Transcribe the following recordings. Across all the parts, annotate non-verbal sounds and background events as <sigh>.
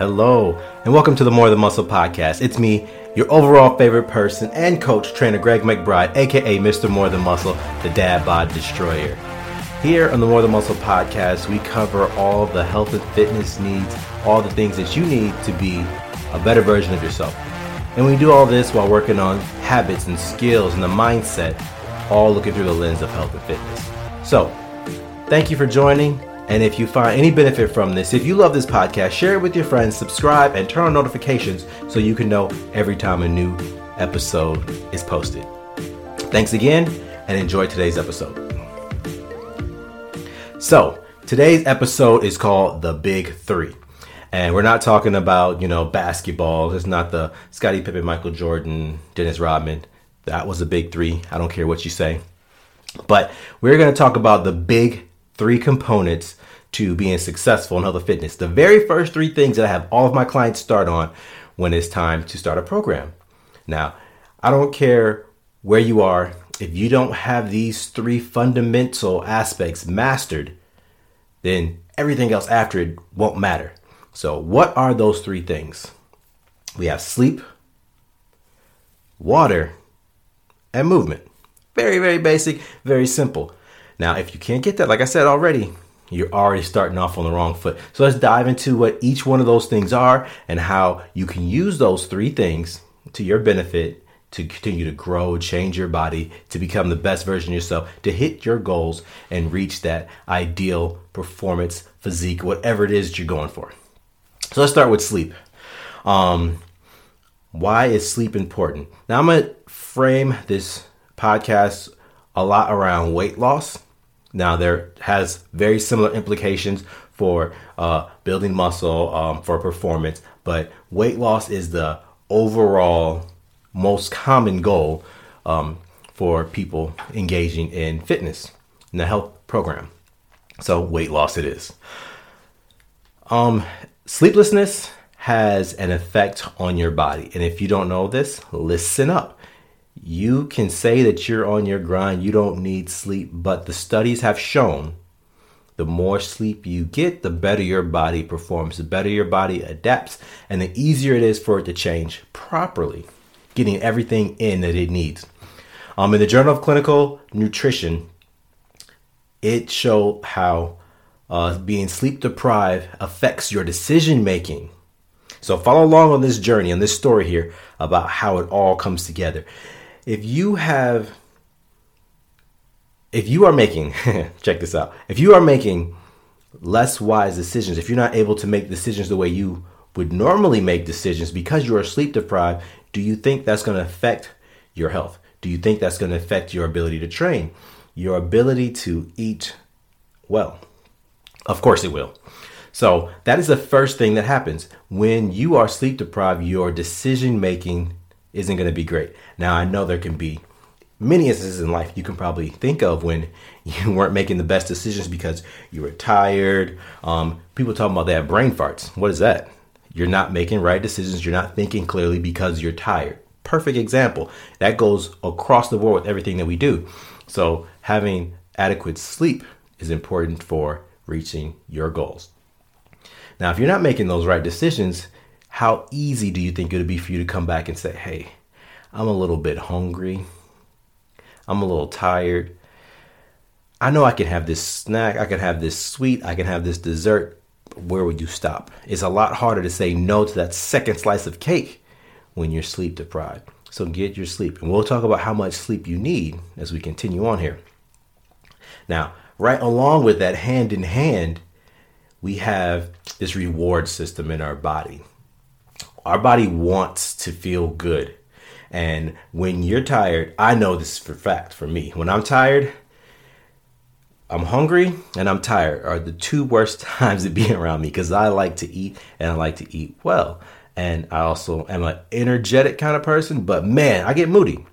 Hello, and welcome to the More Than Muscle podcast. It's me, your overall favorite person and coach, trainer Greg McBride, aka Mr. More Than Muscle, the Dad Bod Destroyer. Here on the More Than Muscle podcast, we cover all the health and fitness needs, all the things that you need to be a better version of yourself. And we do all this while working on habits and skills and the mindset, all looking through the lens of health and fitness. So, thank you for joining. And if you find any benefit from this, if you love this podcast, share it with your friends, subscribe, and turn on notifications so you can know every time a new episode is posted. Thanks again and enjoy today's episode. So, today's episode is called The Big Three. And we're not talking about, you know, basketball. It's not the Scottie Pippen, Michael Jordan, Dennis Rodman. That was a big three. I don't care what you say. But we're going to talk about the big three components to being successful in health and fitness. The very first three things that I have all of my clients start on when it's time to start a program. Now, I don't care where you are, if you don't have these three fundamental aspects mastered, then everything else after it won't matter. So, what are those three things? We have sleep, water, and movement. Very, very basic, very simple. Now, if you can't get that, like I said already, you're already starting off on the wrong foot. So let's dive into what each one of those things are and how you can use those three things to your benefit to continue to grow, change your body, to become the best version of yourself, to hit your goals and reach that ideal performance, physique, whatever it is that you're going for. So let's start with sleep. Um, why is sleep important? Now I'm gonna frame this podcast a lot around weight loss now, there has very similar implications for uh, building muscle, um, for performance, but weight loss is the overall most common goal um, for people engaging in fitness in the health program. So, weight loss it is. Um, sleeplessness has an effect on your body. And if you don't know this, listen up you can say that you're on your grind, you don't need sleep, but the studies have shown the more sleep you get, the better your body performs, the better your body adapts, and the easier it is for it to change properly, getting everything in that it needs. Um, in the Journal of Clinical Nutrition, it showed how uh, being sleep deprived affects your decision making. So follow along on this journey, on this story here about how it all comes together if you have if you are making <laughs> check this out. If you are making less wise decisions if you're not able to make decisions the way you would normally make decisions because you are sleep deprived do you think that's going to affect your health? Do you think that's going to affect your ability to train? Your ability to eat well? Of course it will. So that is the first thing that happens. When you are sleep deprived your decision making isn't going to be great. Now, I know there can be many instances in life you can probably think of when <laughs> you weren't making the best decisions because you were tired. Um, people talking about that brain farts. What is that? You're not making right decisions. You're not thinking clearly because you're tired. Perfect example. That goes across the board with everything that we do. So, having adequate sleep is important for reaching your goals. Now, if you're not making those right decisions, how easy do you think it would be for you to come back and say, hey, I'm a little bit hungry. I'm a little tired. I know I can have this snack, I can have this sweet, I can have this dessert. Where would you stop? It's a lot harder to say no to that second slice of cake when you're sleep deprived. So get your sleep. And we'll talk about how much sleep you need as we continue on here. Now, right along with that, hand in hand, we have this reward system in our body our body wants to feel good. And when you're tired, I know this for fact for me. When I'm tired, I'm hungry and I'm tired are the two worst <laughs> times to be around me because I like to eat and I like to eat well. And I also am an energetic kind of person, but man, I get moody.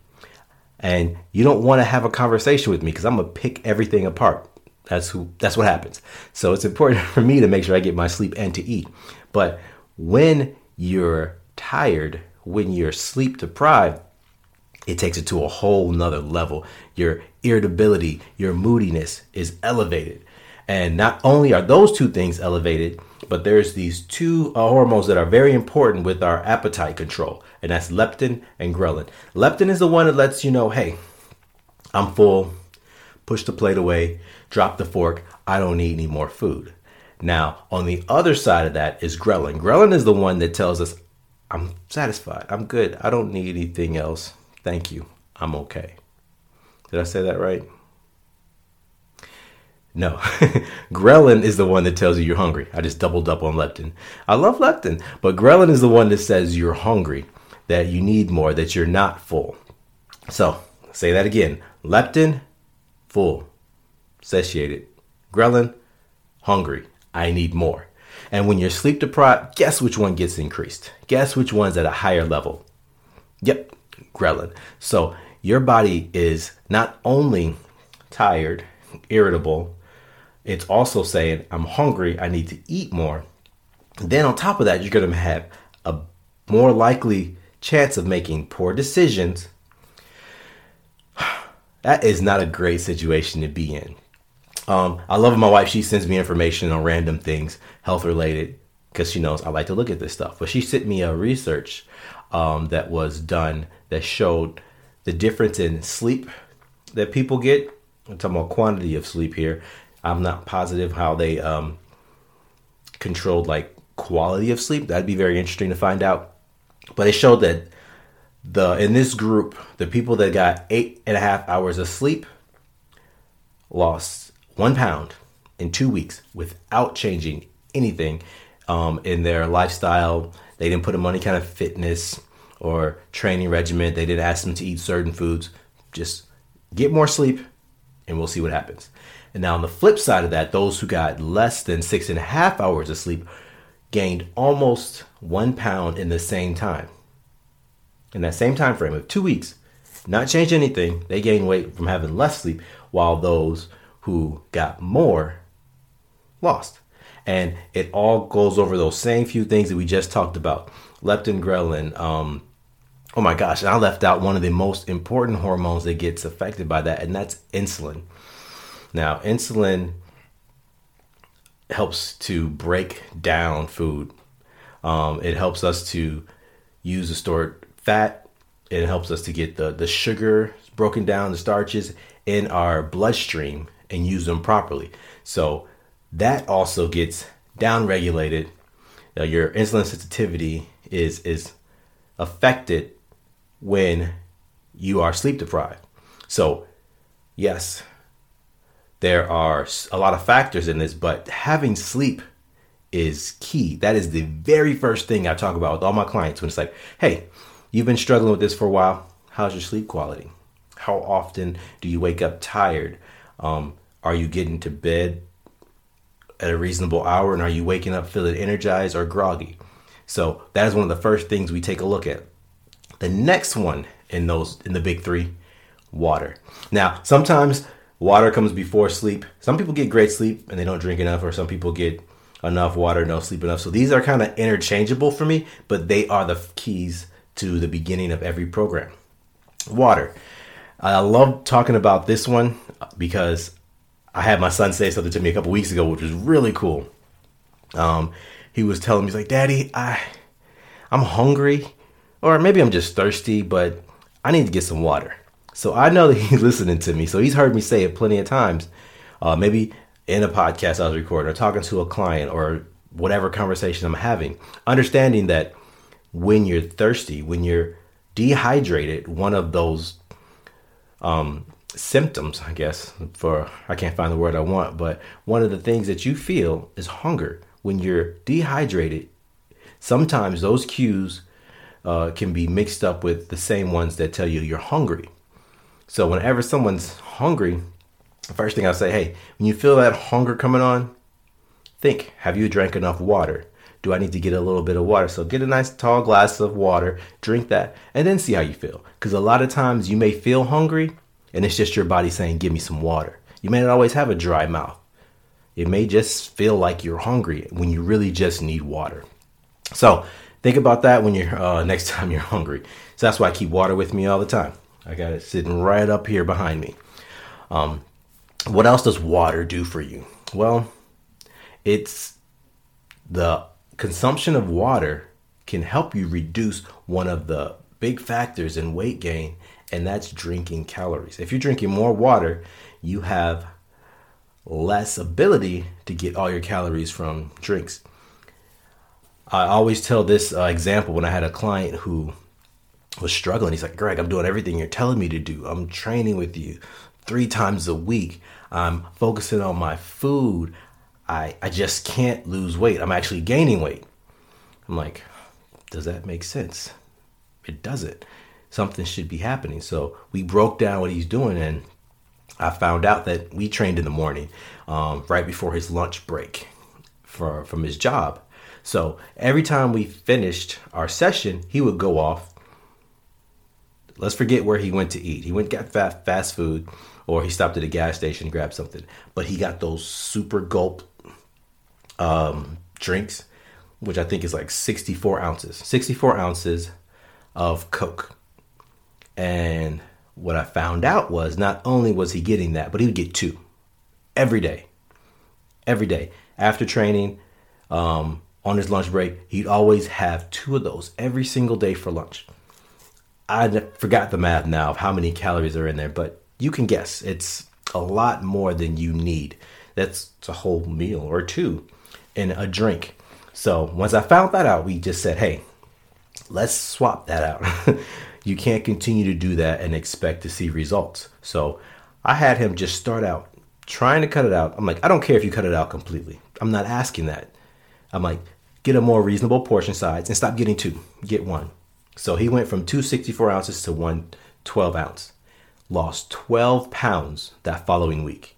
And you don't want to have a conversation with me because I'm gonna pick everything apart. That's who that's what happens. So it's important <laughs> for me to make sure I get my sleep and to eat. But when you're tired, when you're sleep deprived, it takes it to a whole nother level. Your irritability, your moodiness is elevated. And not only are those two things elevated, but there's these two uh, hormones that are very important with our appetite control, and that's leptin and ghrelin. Leptin is the one that lets you know, hey, I'm full, push the plate away, drop the fork, I don't need any more food. Now, on the other side of that is ghrelin. Ghrelin is the one that tells us, I'm satisfied, I'm good, I don't need anything else. Thank you, I'm okay. Did I say that right? No, <laughs> ghrelin is the one that tells you you're hungry. I just doubled up on leptin. I love leptin, but ghrelin is the one that says you're hungry, that you need more, that you're not full. So, say that again. Leptin, full, satiated. Ghrelin, hungry. I need more. And when you're sleep deprived, guess which one gets increased? Guess which one's at a higher level? Yep, ghrelin. So your body is not only tired, irritable, it's also saying, I'm hungry, I need to eat more. Then on top of that, you're going to have a more likely chance of making poor decisions. <sighs> That is not a great situation to be in. Um, I love my wife. She sends me information on random things, health related, because she knows I like to look at this stuff. But she sent me a research um, that was done that showed the difference in sleep that people get. I'm talking about quantity of sleep here I'm not positive how they um, controlled like quality of sleep. That'd be very interesting to find out. But it showed that the in this group, the people that got eight and a half hours of sleep lost one pound in two weeks without changing anything um, in their lifestyle. They didn't put them on any kind of fitness or training regimen. They didn't ask them to eat certain foods. Just get more sleep, and we'll see what happens. And now on the flip side of that, those who got less than six and a half hours of sleep gained almost one pound in the same time. In that same time frame of two weeks, not change anything, they gained weight from having less sleep, while those who got more lost. And it all goes over those same few things that we just talked about leptin, ghrelin. Um, oh my gosh, and I left out one of the most important hormones that gets affected by that, and that's insulin. Now, insulin helps to break down food. Um, it helps us to use the stored fat. It helps us to get the, the sugar broken down, the starches in our bloodstream and use them properly. So that also gets down regulated. Uh, your insulin sensitivity is is affected when you are sleep deprived. So yes, there are a lot of factors in this, but having sleep is key. That is the very first thing I talk about with all my clients when it's like, hey, you've been struggling with this for a while. How's your sleep quality? How often do you wake up tired? Um, are you getting to bed at a reasonable hour? And are you waking up feeling energized or groggy? So that is one of the first things we take a look at. The next one in those in the big three, water. Now, sometimes water comes before sleep. Some people get great sleep and they don't drink enough, or some people get enough water, no sleep enough. So these are kind of interchangeable for me, but they are the keys to the beginning of every program. Water. I love talking about this one because I had my son say something to me a couple weeks ago, which was really cool. Um, he was telling me, he's like, Daddy, I, I'm hungry, or maybe I'm just thirsty, but I need to get some water. So I know that <laughs> he's listening to me. So he's heard me say it plenty of times. Uh, maybe in a podcast I was recording or talking to a client or whatever conversation I'm having. Understanding that when you're thirsty, when you're dehydrated, one of those um, symptoms, I guess, for I can't find the word I want, but one of the things that you feel is hunger. When you're dehydrated, sometimes those cues uh, can be mixed up with the same ones that tell you you're hungry. So whenever someone's hungry, the first thing I say, hey, when you feel that hunger coming on, think, have you drank enough water? Do I need to get a little bit of water? So get a nice tall glass of water, drink that, and then see how you feel. Because a lot of times you may feel hungry and it's just your body saying, give me some water. You may not always have a dry mouth. It may just feel like you're hungry when you really just need water. So think about that when you're uh, <laughs> next time you're hungry. So that's why I keep water with me all the time. I got it sitting right up here behind me. Um, what else does water do for you? Well, it's the consumption of water can help you reduce one of the big factors in weight gain, and that's drinking calories. If you're drinking more water, you have less ability to get all your calories from drinks. I always tell this uh, example when I had a client who was struggling. He's like, Greg, I'm doing everything you're telling me to do. I'm training with you three times a week. I'm focusing on my food. I, I just can't lose weight. I'm actually gaining weight. I'm like, does that make sense? It doesn't. Something should be happening. So we broke down what he's doing, and I found out that we trained in the morning, um, right before his lunch break for, from his job. So every time we finished our session, he would go off. Let's forget where he went to eat. He went got fast, fast food, or he stopped at a gas station and grabbed something. But he got those super gulp um, drinks, which I think is like 64 ounces. 64 ounces of Coke. And what I found out was not only was he getting that, but he would get two every day. Every day. After training, um, on his lunch break, he'd always have two of those every single day for lunch. I forgot the math now of how many calories are in there, but you can guess. It's a lot more than you need. That's a whole meal or two in a drink. So once I found that out, we just said, hey, let's swap that out. <laughs> you can't continue to do that and expect to see results. So I had him just start out trying to cut it out. I'm like, I don't care if you cut it out completely. I'm not asking that. I'm like, get a more reasonable portion size and stop getting two, get one. So he went from 264 ounces to 112 ounce. Lost 12 pounds that following week.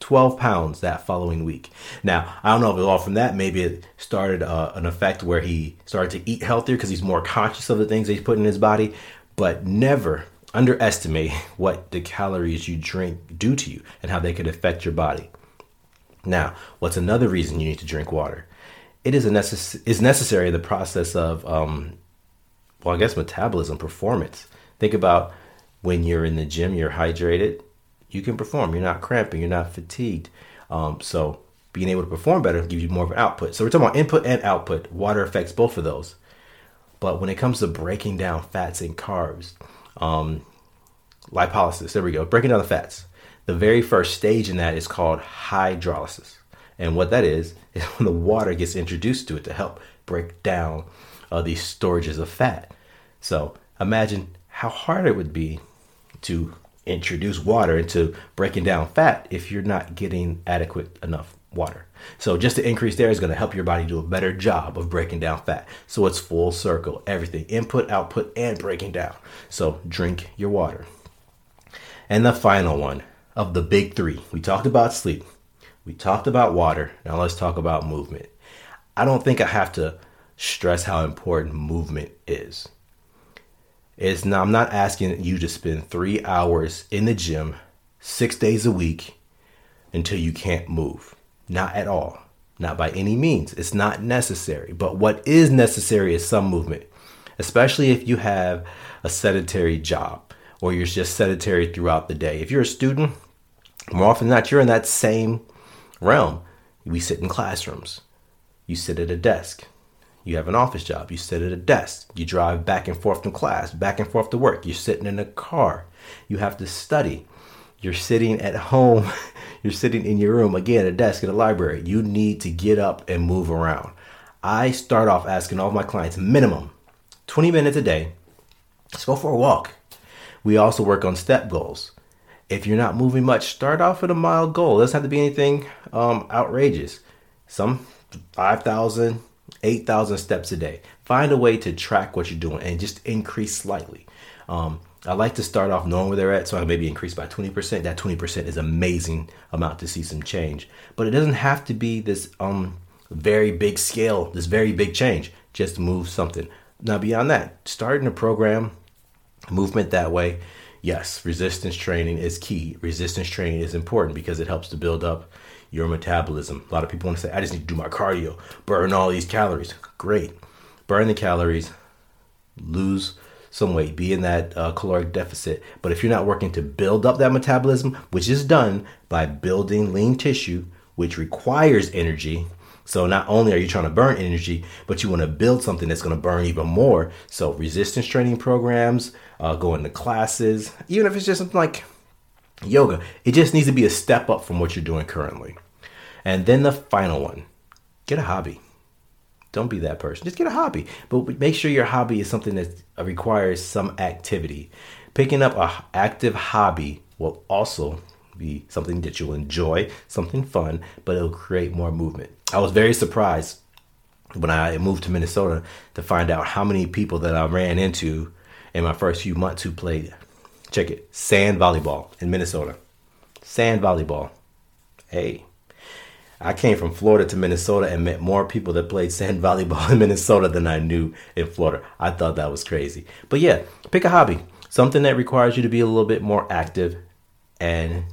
12 pounds that following week. Now, I don't know if it all from that. Maybe it started uh, an effect where he started to eat healthier because he's more conscious of the things that he's putting in his body. But never underestimate <laughs> what the calories you drink do to you and how they could affect your body. Now, what's another reason you need to drink water? it is a necess- is necessary the process of um, well, I guess metabolism performance. Think about when you're in the gym, you're hydrated, you can perform. You're not cramping, you're not fatigued. Um, so being able to perform better gives you more of an output. So we're talking about input and output. Water affects both of those. But when it comes to breaking down fats and carbs, um, lipolysis, there we go, breaking down the fats. The very first stage in that is called hydrolysis. And what that is, <laughs> is when the water gets introduced to it to help break down uh, these storages of fat. So imagine how hard it would be to introduce water into breaking down fat if you're not getting adequate enough water. So just to increase there is going to help your body do a better job of breaking down fat. So it's full circle, everything input, output, and breaking down. So drink your water. And the final one of the big three, we talked about sleep. We talked about water. Now let's talk about movement. I don't think I have to stress how important movement is. It's not, I'm not asking you to spend three hours in the gym six days a week until you can't move. Not at all. Not by any means. It's not necessary. But what is necessary is some movement, especially if you have a sedentary job or you're just sedentary throughout the day. If you're a student, more often than not, you're in that same realm. We sit in classrooms. You sit at a desk. You have an office job. You sit at a desk. You drive back and forth to class, back and forth to work. You're sitting in a car. You have to study. You're sitting at home. <laughs> You're sitting in your room, again, a desk in a library. You need to get up and move around. I start off asking all of my clients minimum 20 minutes a day. Let's go for a walk. We also work on step goals. If you're not moving much, start off with a mild goal. It doesn't have to be anything um, outrageous. Some 5,000, 8,000 steps a day. Find a way to track what you're doing and just increase slightly. Um, I like to start off knowing where they're at, so I maybe increase by 20%. That 20% is amazing amount to see some change. But it doesn't have to be this um, very big scale, this very big change. Just move something. Now, beyond that, starting a program, movement that way, yes, resistance training is key. Resistance training is important because it helps to build up your metabolism. A lot of people want to say, I just need to do my cardio, burn all these calories. Great. Burn the calories, lose some weight, be in that uh, caloric deficit. But if you're not working to build up that metabolism, which is done by building lean tissue, which requires energy, So not only are you trying to burn energy, but you want to build something that's going to burn even more. So resistance training programs, uh, going to classes, even if it's just something like yoga, it just needs to be a step up from what you're doing currently. And then the final one, get a hobby. Don't be that person. Just get a hobby, but make sure your hobby is something that requires some activity. Picking up a active hobby will also be something that you'll enjoy, something fun, but it'll create more movement. I was very surprised when I moved to Minnesota to find out how many people that I ran into in my first few months who played, check it, sand volleyball in Minnesota. Sand volleyball. Hey, I came from Florida to Minnesota and met more people that played sand <laughs> volleyball in Minnesota than I knew in Florida. I thought that was crazy. But yeah, pick a hobby, something that requires you to be a little bit more active, and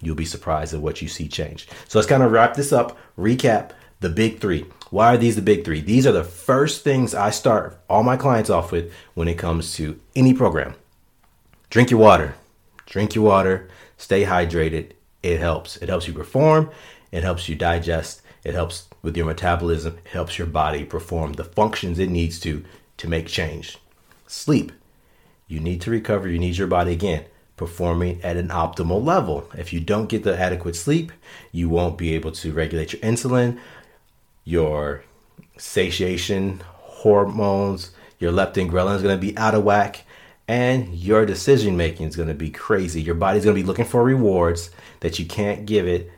you'll be surprised at what you see change. So let's kind of wrap this up, recap the big three. Why are these the big three? These are the first things I start all my clients off with when it comes to any program. Drink your water. Drink your water. Stay hydrated. It helps. It helps you perform. It helps you digest. It helps with your metabolism. It helps your body perform the functions it needs to to make change. Sleep. You need to recover. You need your body again performing at an optimal level. If you don't get the adequate sleep, you won't be able to regulate your insulin, your satiation hormones, your leptin ghrelin is going to be out of whack, and your decision making is going to be crazy. Your body's going to be looking for rewards that you can't give it,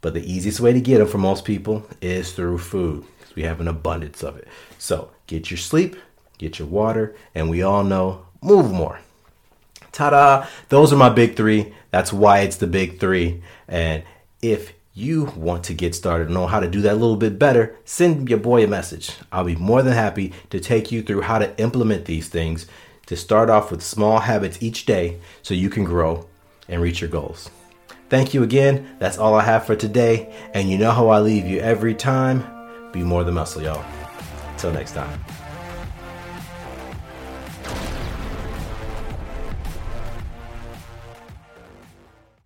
but the easiest way to get them for most people is through food because we have an abundance of it. So get your sleep, get your water, and we all know move more ta-da those are my big three that's why it's the big three and if you want to get started and know how to do that a little bit better send your boy a message. I'll be more than happy to take you through how to implement these things to start off with small habits each day so you can grow and reach your goals. Thank you again. That's all i have for today. And you know how i leave you every time. Be more than muscle y'all. Until next time